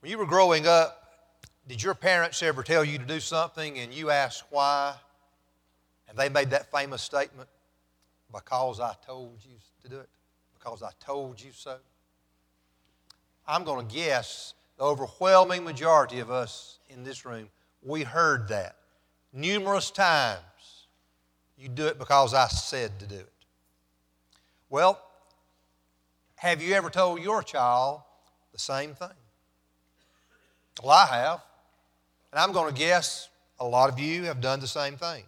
When you were growing up, did your parents ever tell you to do something and you asked why? And they made that famous statement, because I told you to do it, because I told you so. I'm going to guess the overwhelming majority of us in this room, we heard that numerous times. You do it because I said to do it. Well, have you ever told your child the same thing? Well, I have. And I'm going to guess a lot of you have done the same thing.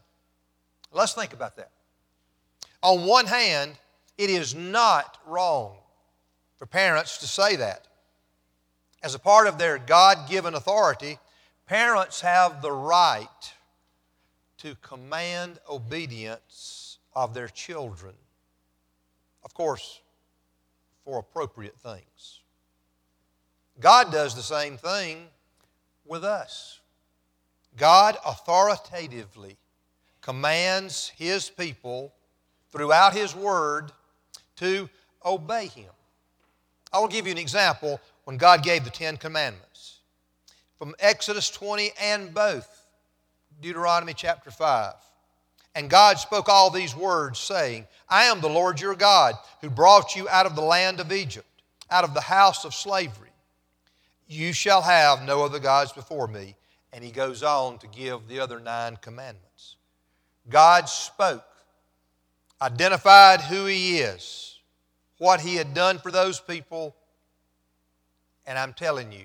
Let's think about that. On one hand, it is not wrong for parents to say that. As a part of their God given authority, parents have the right to command obedience of their children. Of course, for appropriate things. God does the same thing with us. God authoritatively commands His people throughout His Word to obey Him. I will give you an example when God gave the Ten Commandments. From Exodus 20 and both Deuteronomy chapter 5. And God spoke all these words, saying, I am the Lord your God, who brought you out of the land of Egypt, out of the house of slavery. You shall have no other gods before me. And he goes on to give the other nine commandments. God spoke, identified who he is, what he had done for those people, and I'm telling you,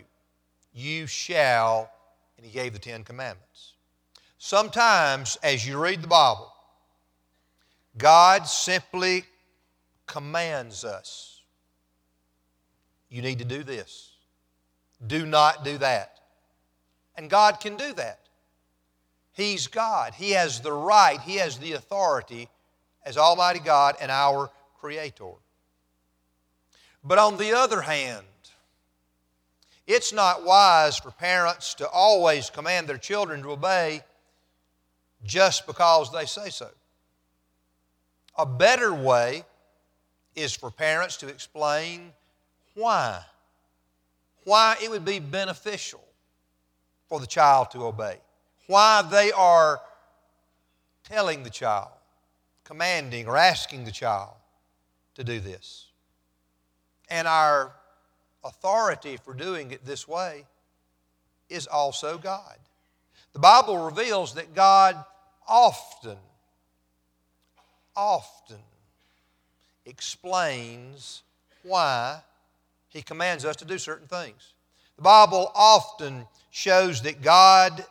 you shall, and he gave the Ten Commandments. Sometimes, as you read the Bible, God simply commands us you need to do this, do not do that. And God can do that. He's God. He has the right, He has the authority as Almighty God and our Creator. But on the other hand, it's not wise for parents to always command their children to obey just because they say so. A better way is for parents to explain why. Why it would be beneficial for the child to obey. Why they are telling the child, commanding, or asking the child to do this. And our authority for doing it this way is also God. The Bible reveals that God often, often explains why He commands us to do certain things. The Bible often shows that God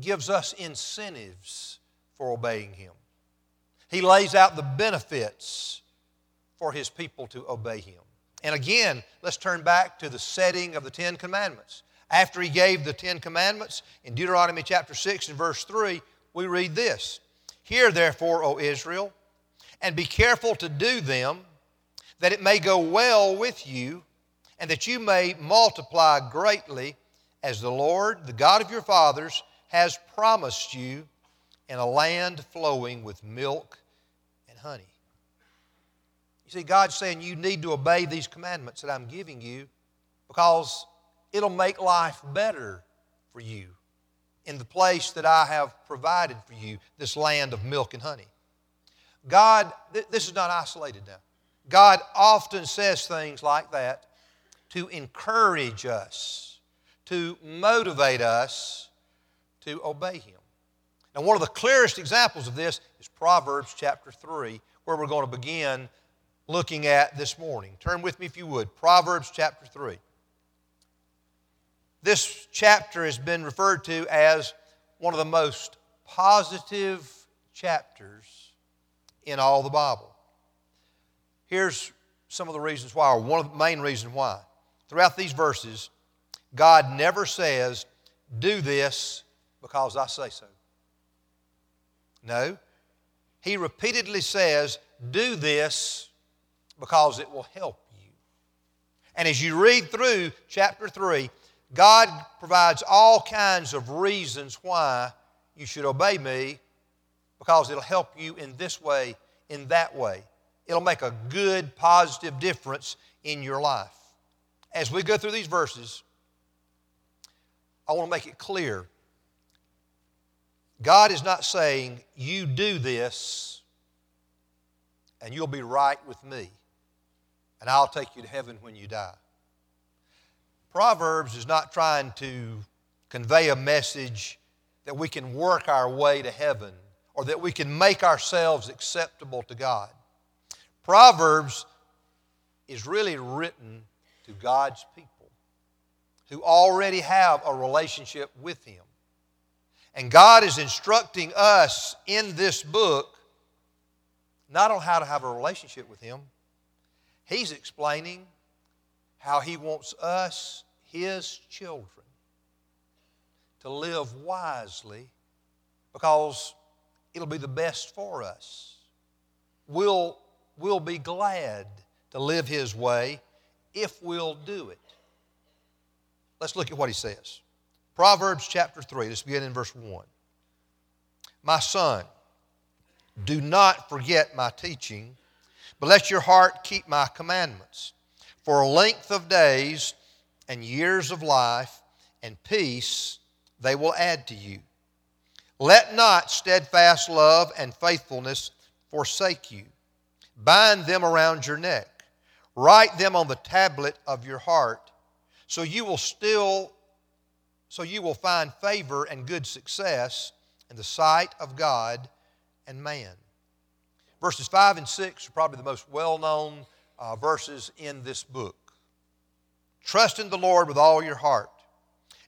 gives us incentives for obeying Him. He lays out the benefits for His people to obey Him. And again, let's turn back to the setting of the Ten Commandments. After he gave the Ten Commandments, in Deuteronomy chapter 6 and verse 3, we read this Hear therefore, O Israel, and be careful to do them, that it may go well with you, and that you may multiply greatly, as the Lord, the God of your fathers, has promised you in a land flowing with milk and honey. You see, God's saying you need to obey these commandments that I'm giving you because it'll make life better for you in the place that I have provided for you, this land of milk and honey. God, th- this is not isolated now. God often says things like that to encourage us, to motivate us to obey Him. Now, one of the clearest examples of this is Proverbs chapter 3, where we're going to begin looking at this morning. Turn with me, if you would, Proverbs chapter 3. This chapter has been referred to as one of the most positive chapters in all the Bible. Here's some of the reasons why, or one of the main reasons why. Throughout these verses, God never says, Do this because I say so. No. He repeatedly says, Do this because it will help you. And as you read through chapter 3, God provides all kinds of reasons why you should obey me because it'll help you in this way, in that way. It'll make a good, positive difference in your life. As we go through these verses, I want to make it clear. God is not saying, you do this and you'll be right with me, and I'll take you to heaven when you die. Proverbs is not trying to convey a message that we can work our way to heaven or that we can make ourselves acceptable to God. Proverbs is really written to God's people who already have a relationship with Him. And God is instructing us in this book not on how to have a relationship with Him, He's explaining how He wants us, His children, to live wisely because it'll be the best for us. We'll, we'll be glad to live His way if we'll do it. Let's look at what He says. Proverbs chapter 3, let's begin in verse 1. My son, do not forget my teaching, but let your heart keep my commandments. For length of days and years of life and peace they will add to you. Let not steadfast love and faithfulness forsake you. Bind them around your neck. Write them on the tablet of your heart, so you will still so you will find favor and good success in the sight of God and man. Verses 5 and 6 are probably the most well known uh, verses in this book. Trust in the Lord with all your heart,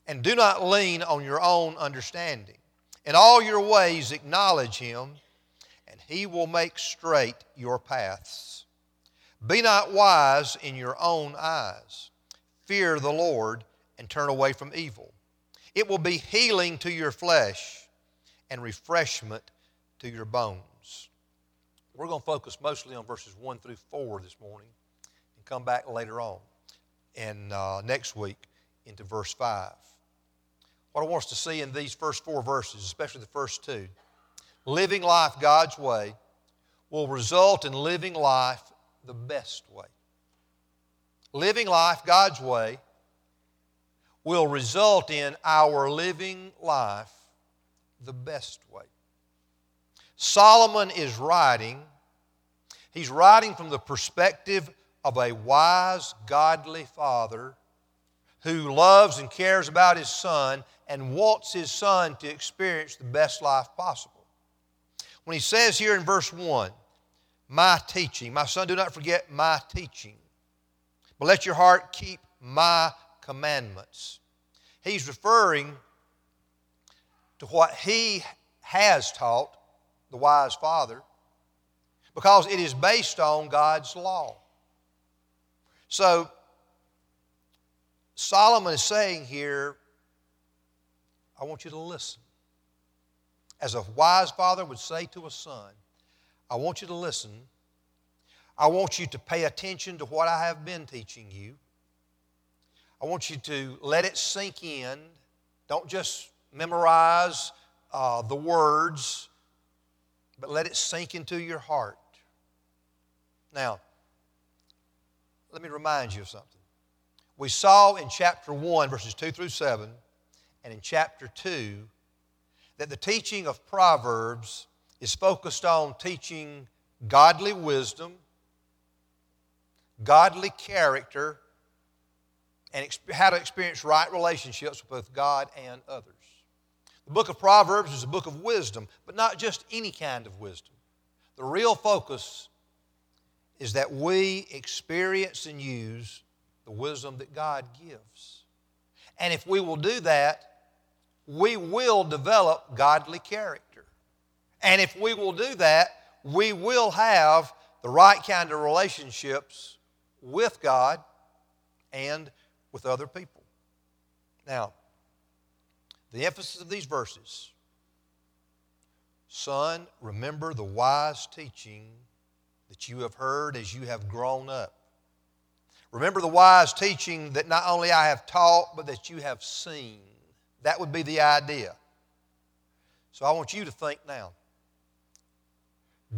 and do not lean on your own understanding. In all your ways, acknowledge Him, and He will make straight your paths. Be not wise in your own eyes. Fear the Lord and turn away from evil. It will be healing to your flesh and refreshment to your bones. We're going to focus mostly on verses 1 through 4 this morning and come back later on and uh, next week into verse 5. What I want us to see in these first four verses, especially the first two, living life God's way will result in living life the best way. Living life God's way will result in our living life the best way. Solomon is writing, he's writing from the perspective of a wise, godly father who loves and cares about his son and wants his son to experience the best life possible. When he says here in verse 1, my teaching, my son, do not forget my teaching, but let your heart keep my commandments. He's referring to what he has taught, the wise father, because it is based on God's law. So, Solomon is saying here, I want you to listen. As a wise father would say to a son, I want you to listen. I want you to pay attention to what I have been teaching you. I want you to let it sink in. Don't just memorize uh, the words, but let it sink into your heart. Now, let me remind you of something. We saw in chapter 1, verses 2 through 7, and in chapter 2, that the teaching of Proverbs is focused on teaching godly wisdom, godly character, and how to experience right relationships with both God and others. The book of Proverbs is a book of wisdom, but not just any kind of wisdom. The real focus is that we experience and use the wisdom that God gives. And if we will do that, we will develop godly character. And if we will do that, we will have the right kind of relationships with God and with other people. Now, the emphasis of these verses Son, remember the wise teaching that you have heard as you have grown up. Remember the wise teaching that not only I have taught, but that you have seen. That would be the idea. So I want you to think now.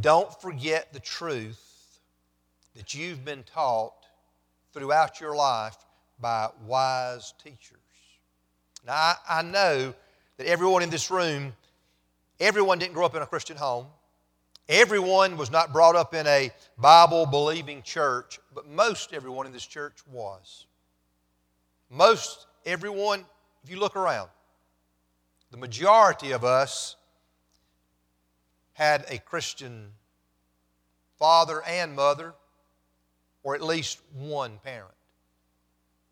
Don't forget the truth that you've been taught throughout your life by wise teachers. Now, I, I know that everyone in this room, everyone didn't grow up in a Christian home. Everyone was not brought up in a Bible believing church, but most everyone in this church was. Most everyone, if you look around, the majority of us had a Christian father and mother, or at least one parent.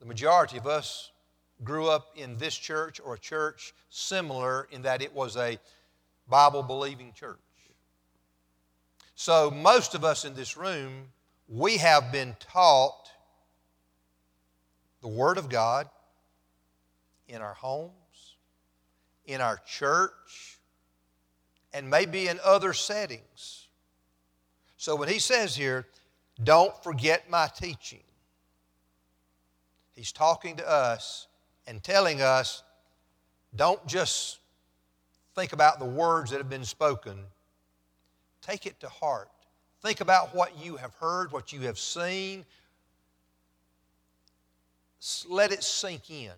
The majority of us grew up in this church or a church similar in that it was a Bible believing church. So, most of us in this room, we have been taught the Word of God in our homes, in our church, and maybe in other settings. So, when he says here, don't forget my teaching, he's talking to us and telling us don't just think about the words that have been spoken, take it to heart. Think about what you have heard, what you have seen. Let it sink in.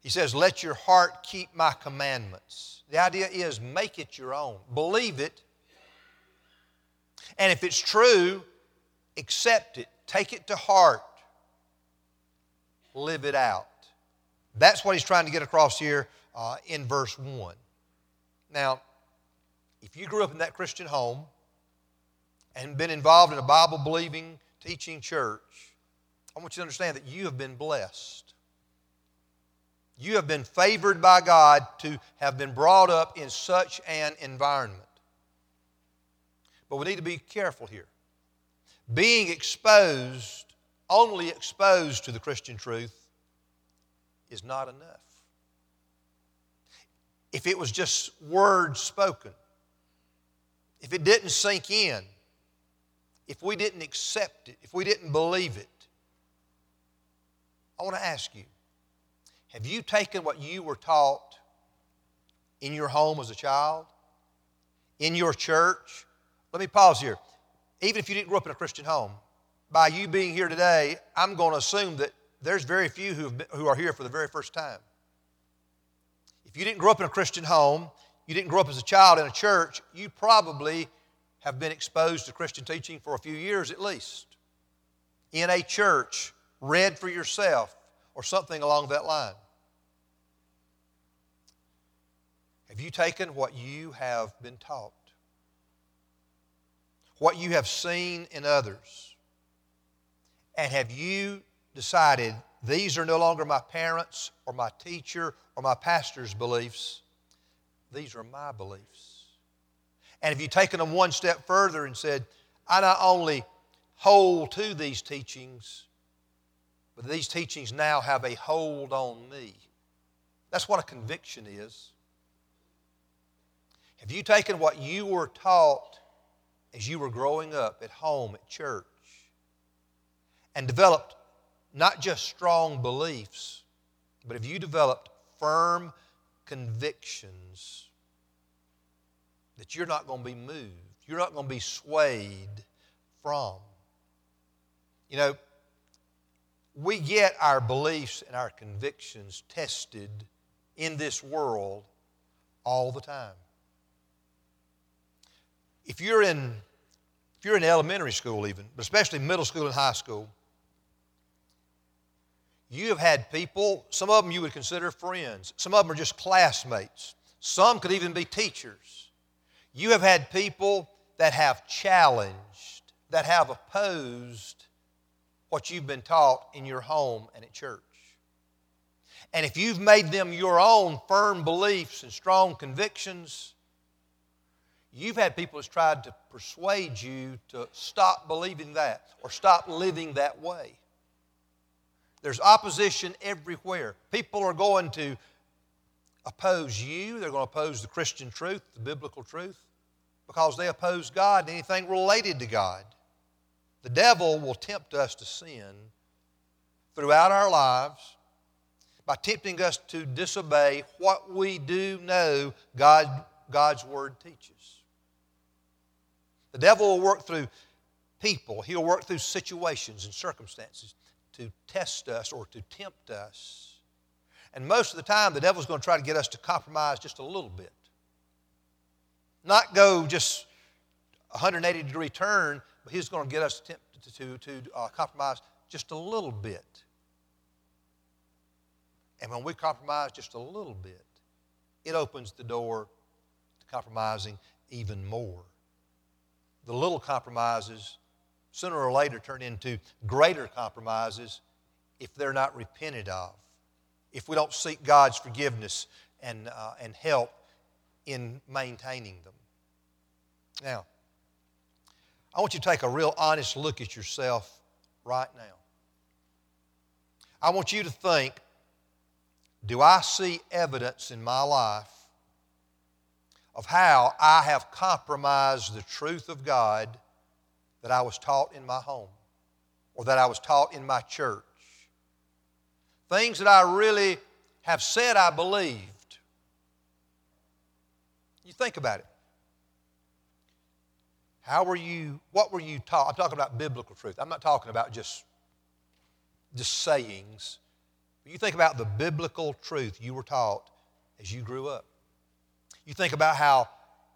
He says, Let your heart keep my commandments. The idea is make it your own, believe it. And if it's true, accept it, take it to heart, live it out. That's what he's trying to get across here uh, in verse 1. Now, if you grew up in that Christian home and been involved in a Bible believing, teaching church, I want you to understand that you have been blessed. You have been favored by God to have been brought up in such an environment. But we need to be careful here. Being exposed, only exposed to the Christian truth, is not enough. If it was just words spoken, if it didn't sink in, if we didn't accept it, if we didn't believe it, I want to ask you have you taken what you were taught in your home as a child, in your church? Let me pause here. Even if you didn't grow up in a Christian home, by you being here today, I'm going to assume that there's very few who, who are here for the very first time. If you didn't grow up in a Christian home, you didn't grow up as a child in a church, you probably have been exposed to Christian teaching for a few years at least. In a church, read for yourself, or something along that line. Have you taken what you have been taught? What you have seen in others? And have you decided these are no longer my parents or my teacher or my pastor's beliefs? These are my beliefs. And have you taken them one step further and said, I not only hold to these teachings, but these teachings now have a hold on me. That's what a conviction is. Have you taken what you were taught as you were growing up at home, at church, and developed not just strong beliefs, but have you developed firm convictions that you're not going to be moved, you're not going to be swayed from? You know, we get our beliefs and our convictions tested in this world all the time. If you're in if you're in elementary school even, but especially middle school and high school, you have had people, some of them you would consider friends, some of them are just classmates, some could even be teachers. You have had people that have challenged, that have opposed what you've been taught in your home and at church. And if you've made them your own firm beliefs and strong convictions, you've had people that's tried to persuade you to stop believing that or stop living that way. There's opposition everywhere. People are going to oppose you, they're going to oppose the Christian truth, the biblical truth, because they oppose God and anything related to God. The devil will tempt us to sin throughout our lives by tempting us to disobey what we do know God, God's Word teaches. The devil will work through people, he'll work through situations and circumstances to test us or to tempt us. And most of the time, the devil's going to try to get us to compromise just a little bit. Not go just 180 degree turn, he's going to get us to, to, to uh, compromise just a little bit. And when we compromise just a little bit, it opens the door to compromising even more. The little compromises sooner or later turn into greater compromises if they're not repented of, if we don't seek God's forgiveness and, uh, and help in maintaining them. Now, I want you to take a real honest look at yourself right now. I want you to think do I see evidence in my life of how I have compromised the truth of God that I was taught in my home or that I was taught in my church? Things that I really have said I believed. You think about it. How were you, what were you taught? I'm talking about biblical truth. I'm not talking about just, just sayings. You think about the biblical truth you were taught as you grew up. You think about how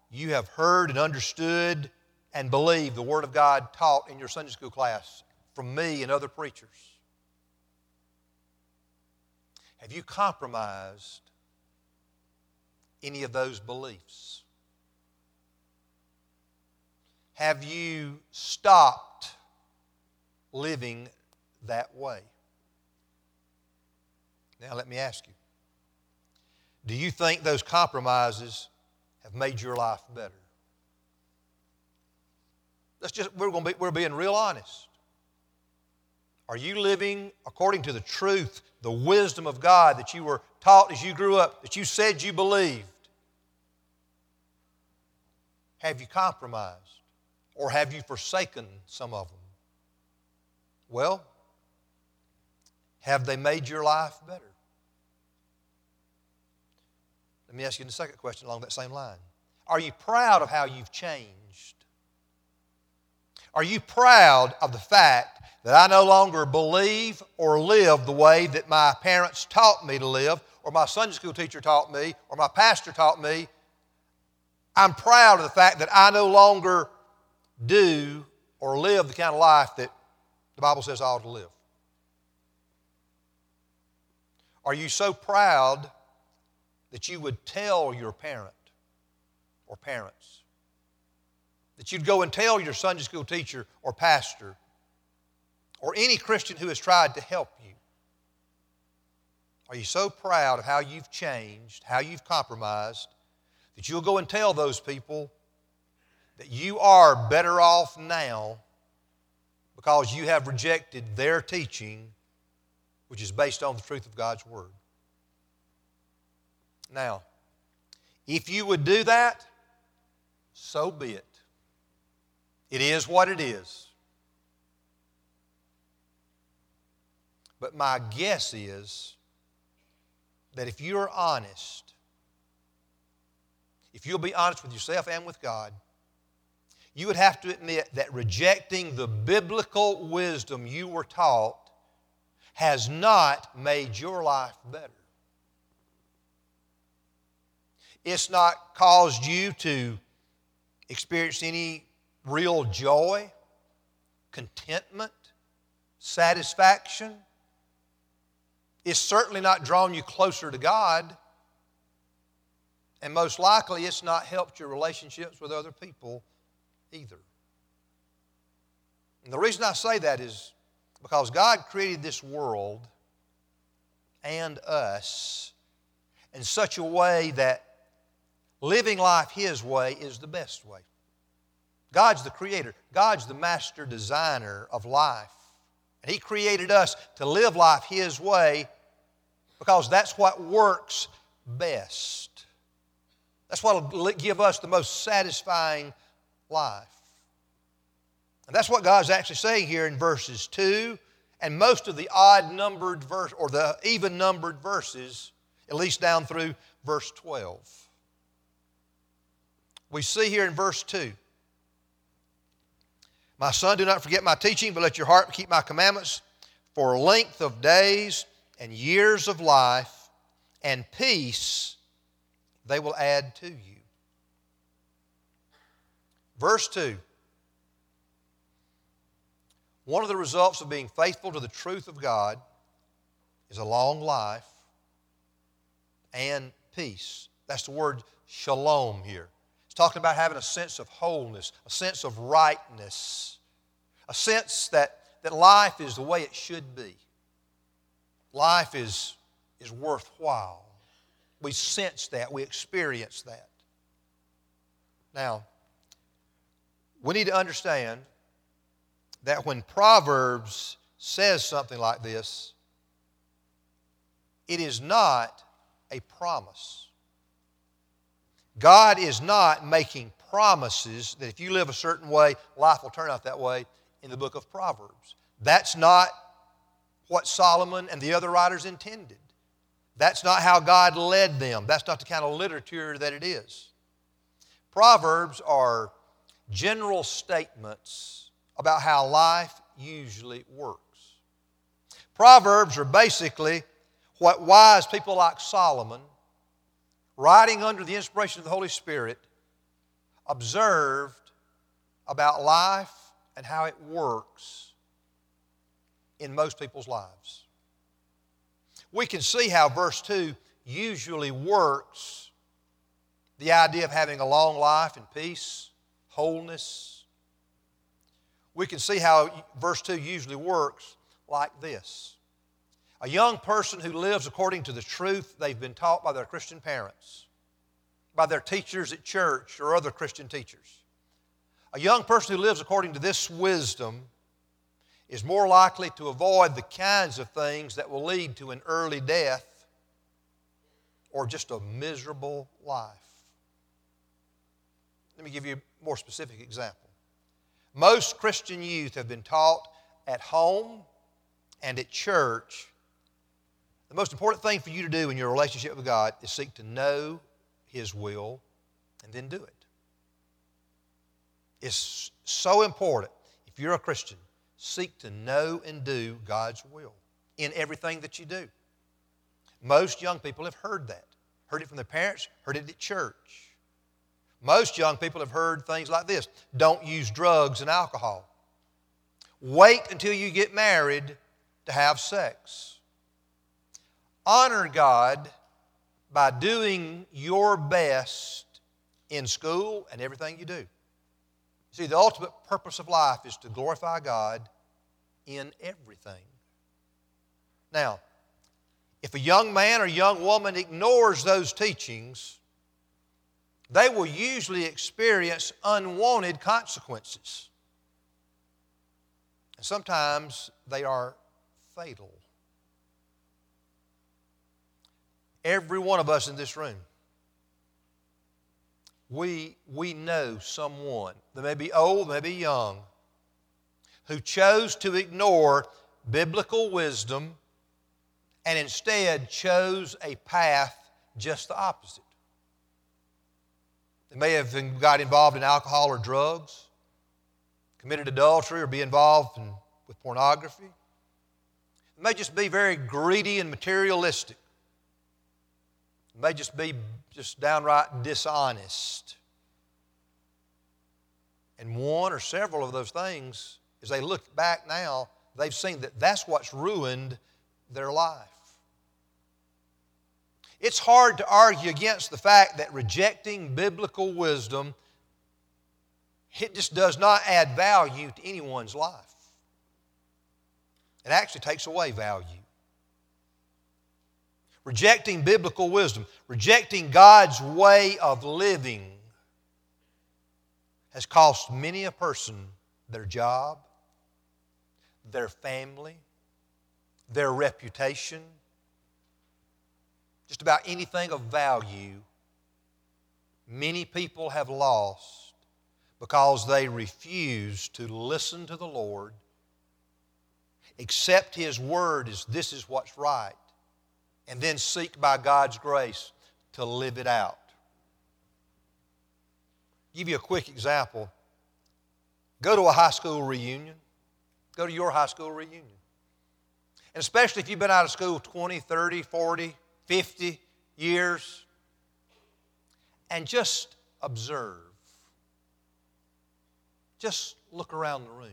you have heard and understood and believed the Word of God taught in your Sunday school class from me and other preachers. Have you compromised any of those beliefs? Have you stopped living that way? Now, let me ask you do you think those compromises have made your life better? Let's just, we're, going to be, we're being real honest. Are you living according to the truth, the wisdom of God that you were taught as you grew up, that you said you believed? Have you compromised? Or have you forsaken some of them? Well, have they made your life better? Let me ask you the second question along that same line. Are you proud of how you've changed? Are you proud of the fact that I no longer believe or live the way that my parents taught me to live, or my Sunday school teacher taught me, or my pastor taught me? I'm proud of the fact that I no longer do or live the kind of life that the Bible says I ought to live. Are you so proud that you would tell your parent or parents? That you'd go and tell your Sunday school teacher or pastor or any Christian who has tried to help you? Are you so proud of how you've changed, how you've compromised, that you'll go and tell those people that you are better off now because you have rejected their teaching, which is based on the truth of God's Word? Now, if you would do that, so be it. It is what it is. But my guess is that if you're honest, if you'll be honest with yourself and with God, you would have to admit that rejecting the biblical wisdom you were taught has not made your life better. It's not caused you to experience any real joy, contentment, satisfaction. It's certainly not drawn you closer to God. And most likely, it's not helped your relationships with other people either. And the reason I say that is because God created this world and us in such a way that Living life His way is the best way. God's the creator, God's the master designer of life. And He created us to live life His way because that's what works best. That's what will give us the most satisfying life. And that's what God's actually saying here in verses 2 and most of the odd numbered verse or the even numbered verses, at least down through verse 12. We see here in verse 2 My son, do not forget my teaching, but let your heart keep my commandments for length of days and years of life, and peace they will add to you. Verse 2 One of the results of being faithful to the truth of God is a long life and peace. That's the word shalom here. It's talking about having a sense of wholeness, a sense of rightness, a sense that, that life is the way it should be. Life is, is worthwhile. We sense that, we experience that. Now, we need to understand that when Proverbs says something like this, it is not a promise. God is not making promises that if you live a certain way, life will turn out that way in the book of Proverbs. That's not what Solomon and the other writers intended. That's not how God led them. That's not the kind of literature that it is. Proverbs are general statements about how life usually works. Proverbs are basically what wise people like Solomon, writing under the inspiration of the Holy Spirit, observed about life and how it works in most people's lives. We can see how verse 2 usually works the idea of having a long life and peace, wholeness. We can see how verse 2 usually works like this a young person who lives according to the truth they've been taught by their Christian parents, by their teachers at church or other Christian teachers. A young person who lives according to this wisdom is more likely to avoid the kinds of things that will lead to an early death or just a miserable life. Let me give you a more specific example. Most Christian youth have been taught at home and at church the most important thing for you to do in your relationship with God is seek to know His will and then do it. It's so important. If you're a Christian, seek to know and do God's will in everything that you do. Most young people have heard that. Heard it from their parents, heard it at church. Most young people have heard things like this don't use drugs and alcohol. Wait until you get married to have sex honor God by doing your best in school and everything you do. See, the ultimate purpose of life is to glorify God in everything. Now, if a young man or young woman ignores those teachings, they will usually experience unwanted consequences. And sometimes they are fatal. Every one of us in this room, we, we know someone, they may be old, may be young, who chose to ignore biblical wisdom and instead chose a path just the opposite. They may have got involved in alcohol or drugs, committed adultery, or be involved in, with pornography. They may just be very greedy and materialistic may just be just downright dishonest. And one or several of those things, as they look back now, they've seen that that's what's ruined their life. It's hard to argue against the fact that rejecting biblical wisdom it just does not add value to anyone's life. It actually takes away value rejecting biblical wisdom, rejecting God's way of living has cost many a person their job, their family, their reputation, just about anything of value. Many people have lost because they refuse to listen to the Lord, accept His word as this is what's right, and then seek by God's grace to live it out. give you a quick example. Go to a high school reunion. Go to your high school reunion. And especially if you've been out of school 20, 30, 40, 50, years, and just observe. Just look around the room.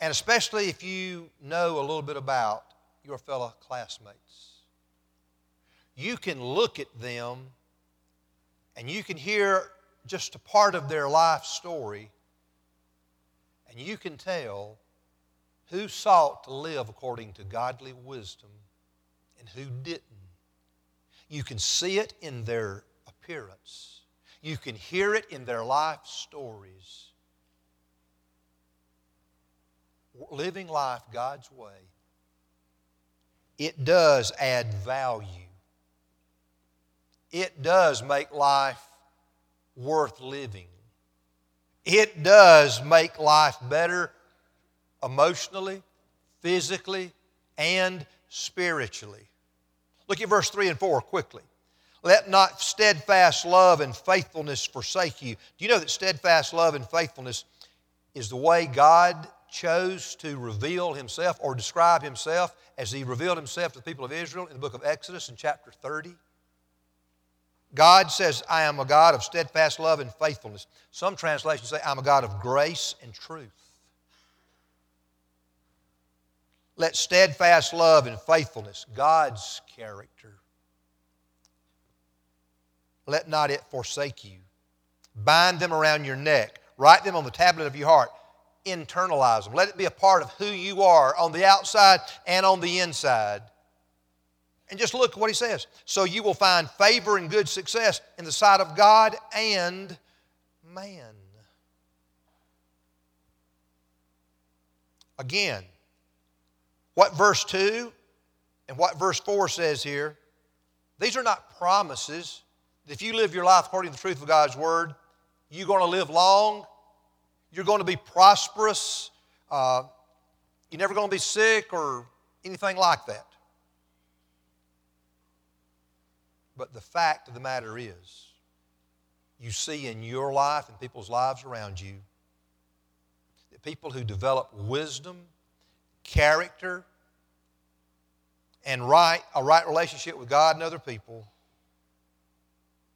And especially if you know a little bit about your fellow classmates, you can look at them and you can hear just a part of their life story, and you can tell who sought to live according to godly wisdom and who didn't. You can see it in their appearance. You can hear it in their life stories. Living life God's way, it does add value. It does make life worth living. It does make life better emotionally, physically, and spiritually. Look at verse 3 and 4 quickly. Let not steadfast love and faithfulness forsake you. Do you know that steadfast love and faithfulness is the way God chose to reveal Himself or describe Himself as He revealed Himself to the people of Israel in the book of Exodus in chapter 30? God says, I am a God of steadfast love and faithfulness. Some translations say, I'm a God of grace and truth. Let steadfast love and faithfulness, God's character, let not it forsake you. Bind them around your neck, write them on the tablet of your heart, internalize them. Let it be a part of who you are on the outside and on the inside. And just look at what he says. So you will find favor and good success in the sight of God and man. Again, what verse 2 and what verse 4 says here, these are not promises. If you live your life according to the truth of God's Word, you're going to live long, you're going to be prosperous, uh, you're never going to be sick or anything like that. But the fact of the matter is, you see in your life and people's lives around you that people who develop wisdom, character, and right, a right relationship with God and other people,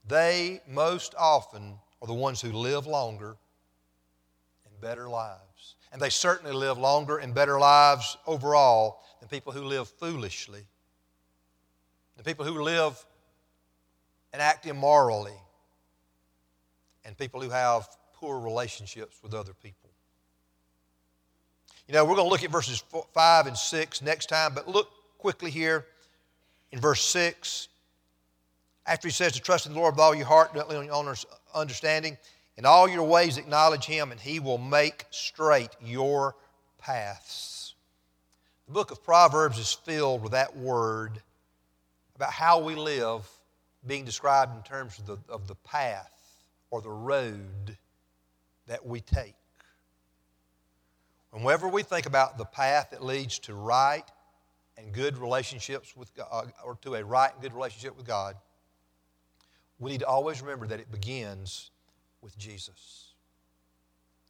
they most often are the ones who live longer and better lives. And they certainly live longer and better lives overall than people who live foolishly, the people who live and act immorally, and people who have poor relationships with other people. You know, we're going to look at verses 5 and 6 next time, but look quickly here in verse 6. After he says to trust in the Lord with all your heart, not on your understanding, in all your ways acknowledge him, and he will make straight your paths. The book of Proverbs is filled with that word about how we live being described in terms of the, of the path or the road that we take. Whenever we think about the path that leads to right and good relationships with God, uh, or to a right and good relationship with God, we need to always remember that it begins with Jesus.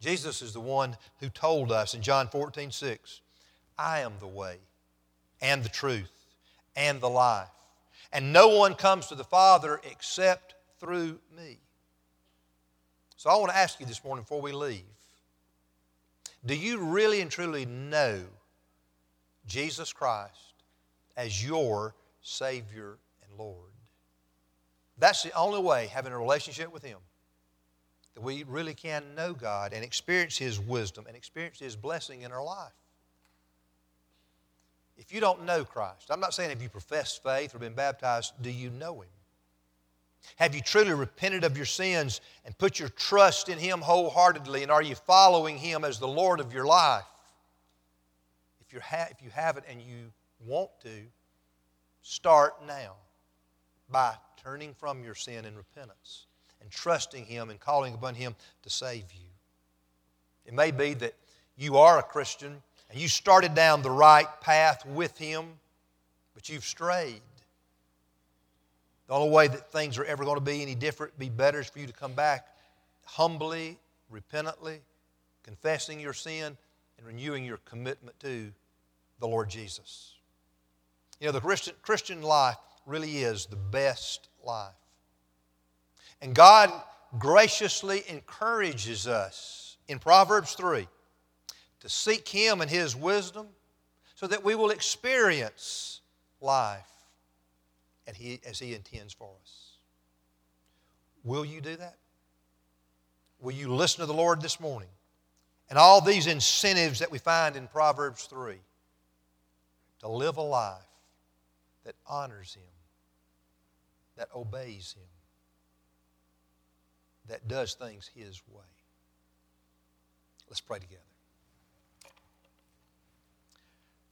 Jesus is the one who told us in John 14, 6, I am the way and the truth and the life. And no one comes to the Father except through me. So I want to ask you this morning before we leave do you really and truly know Jesus Christ as your Savior and Lord? That's the only way, having a relationship with Him, that we really can know God and experience His wisdom and experience His blessing in our life. If you don't know Christ, I'm not saying if you profess faith or been baptized, do you know Him? Have you truly repented of your sins and put your trust in Him wholeheartedly? And are you following Him as the Lord of your life? If, you're ha- if you have it and you want to, start now by turning from your sin in repentance and trusting Him and calling upon Him to save you. It may be that you are a Christian and you started down the right path with Him, but you've strayed. The only way that things are ever going to be any different, be better, is for you to come back humbly, repentantly, confessing your sin, and renewing your commitment to the Lord Jesus. You know, the Christian, Christian life really is the best life. And God graciously encourages us in Proverbs 3 to seek Him and His wisdom so that we will experience life as He intends for us. Will you do that? Will you listen to the Lord this morning? And all these incentives that we find in Proverbs 3 to live a life that honors Him, that obeys Him, that does things His way. Let's pray together.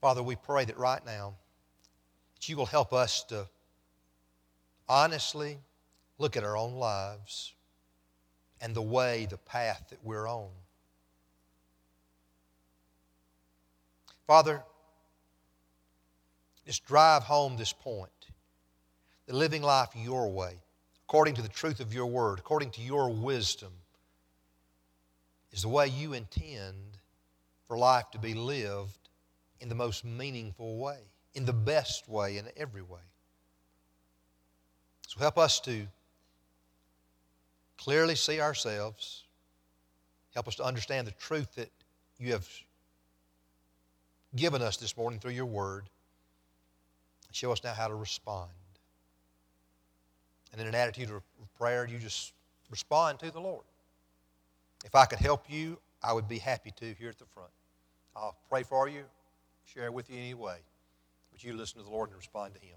Father, we pray that right now that you will help us to honestly look at our own lives and the way, the path that we're on. Father, just drive home this point. The living life your way, according to the truth of your word, according to your wisdom, is the way you intend for life to be lived in the most meaningful way, in the best way, in every way. So help us to clearly see ourselves. Help us to understand the truth that you have given us this morning through your word. Show us now how to respond. And in an attitude of prayer, you just respond to the Lord. If I could help you, I would be happy to here at the front. I'll pray for you, share with you anyway. But you listen to the Lord and respond to Him.